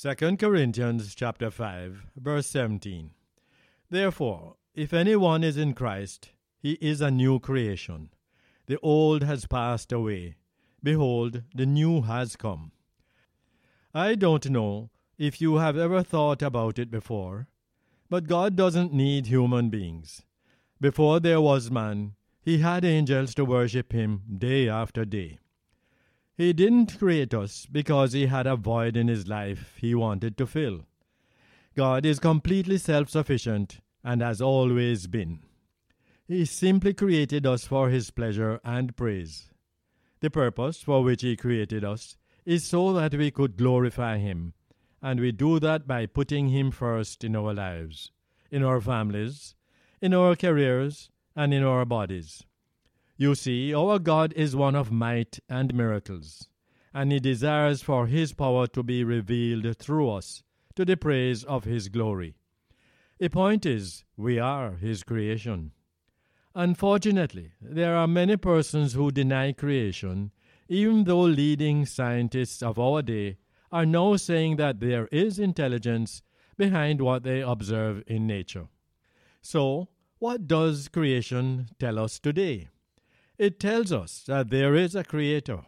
2 Corinthians chapter 5 verse 17 Therefore if anyone is in Christ he is a new creation. The old has passed away. Behold the new has come. I don't know if you have ever thought about it before but God doesn't need human beings. Before there was man he had angels to worship him day after day he didn't create us because he had a void in his life he wanted to fill. God is completely self sufficient and has always been. He simply created us for his pleasure and praise. The purpose for which he created us is so that we could glorify him, and we do that by putting him first in our lives, in our families, in our careers, and in our bodies. You see, our God is one of might and miracles, and He desires for His power to be revealed through us to the praise of His glory. The point is, we are His creation. Unfortunately, there are many persons who deny creation, even though leading scientists of our day are now saying that there is intelligence behind what they observe in nature. So, what does creation tell us today? It tells us that there is a Creator.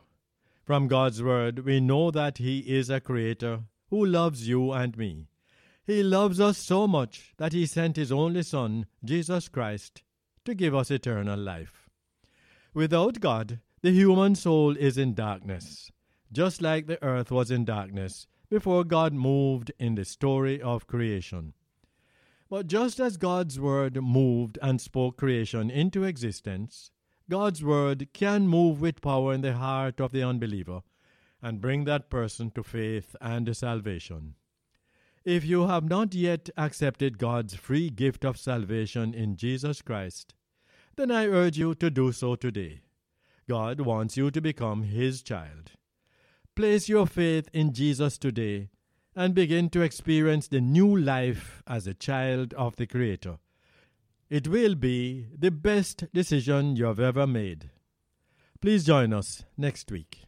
From God's Word, we know that He is a Creator who loves you and me. He loves us so much that He sent His only Son, Jesus Christ, to give us eternal life. Without God, the human soul is in darkness, just like the earth was in darkness before God moved in the story of creation. But just as God's Word moved and spoke creation into existence, God's word can move with power in the heart of the unbeliever and bring that person to faith and salvation. If you have not yet accepted God's free gift of salvation in Jesus Christ, then I urge you to do so today. God wants you to become His child. Place your faith in Jesus today and begin to experience the new life as a child of the Creator it will be the best decision you have ever made. Please join us next week.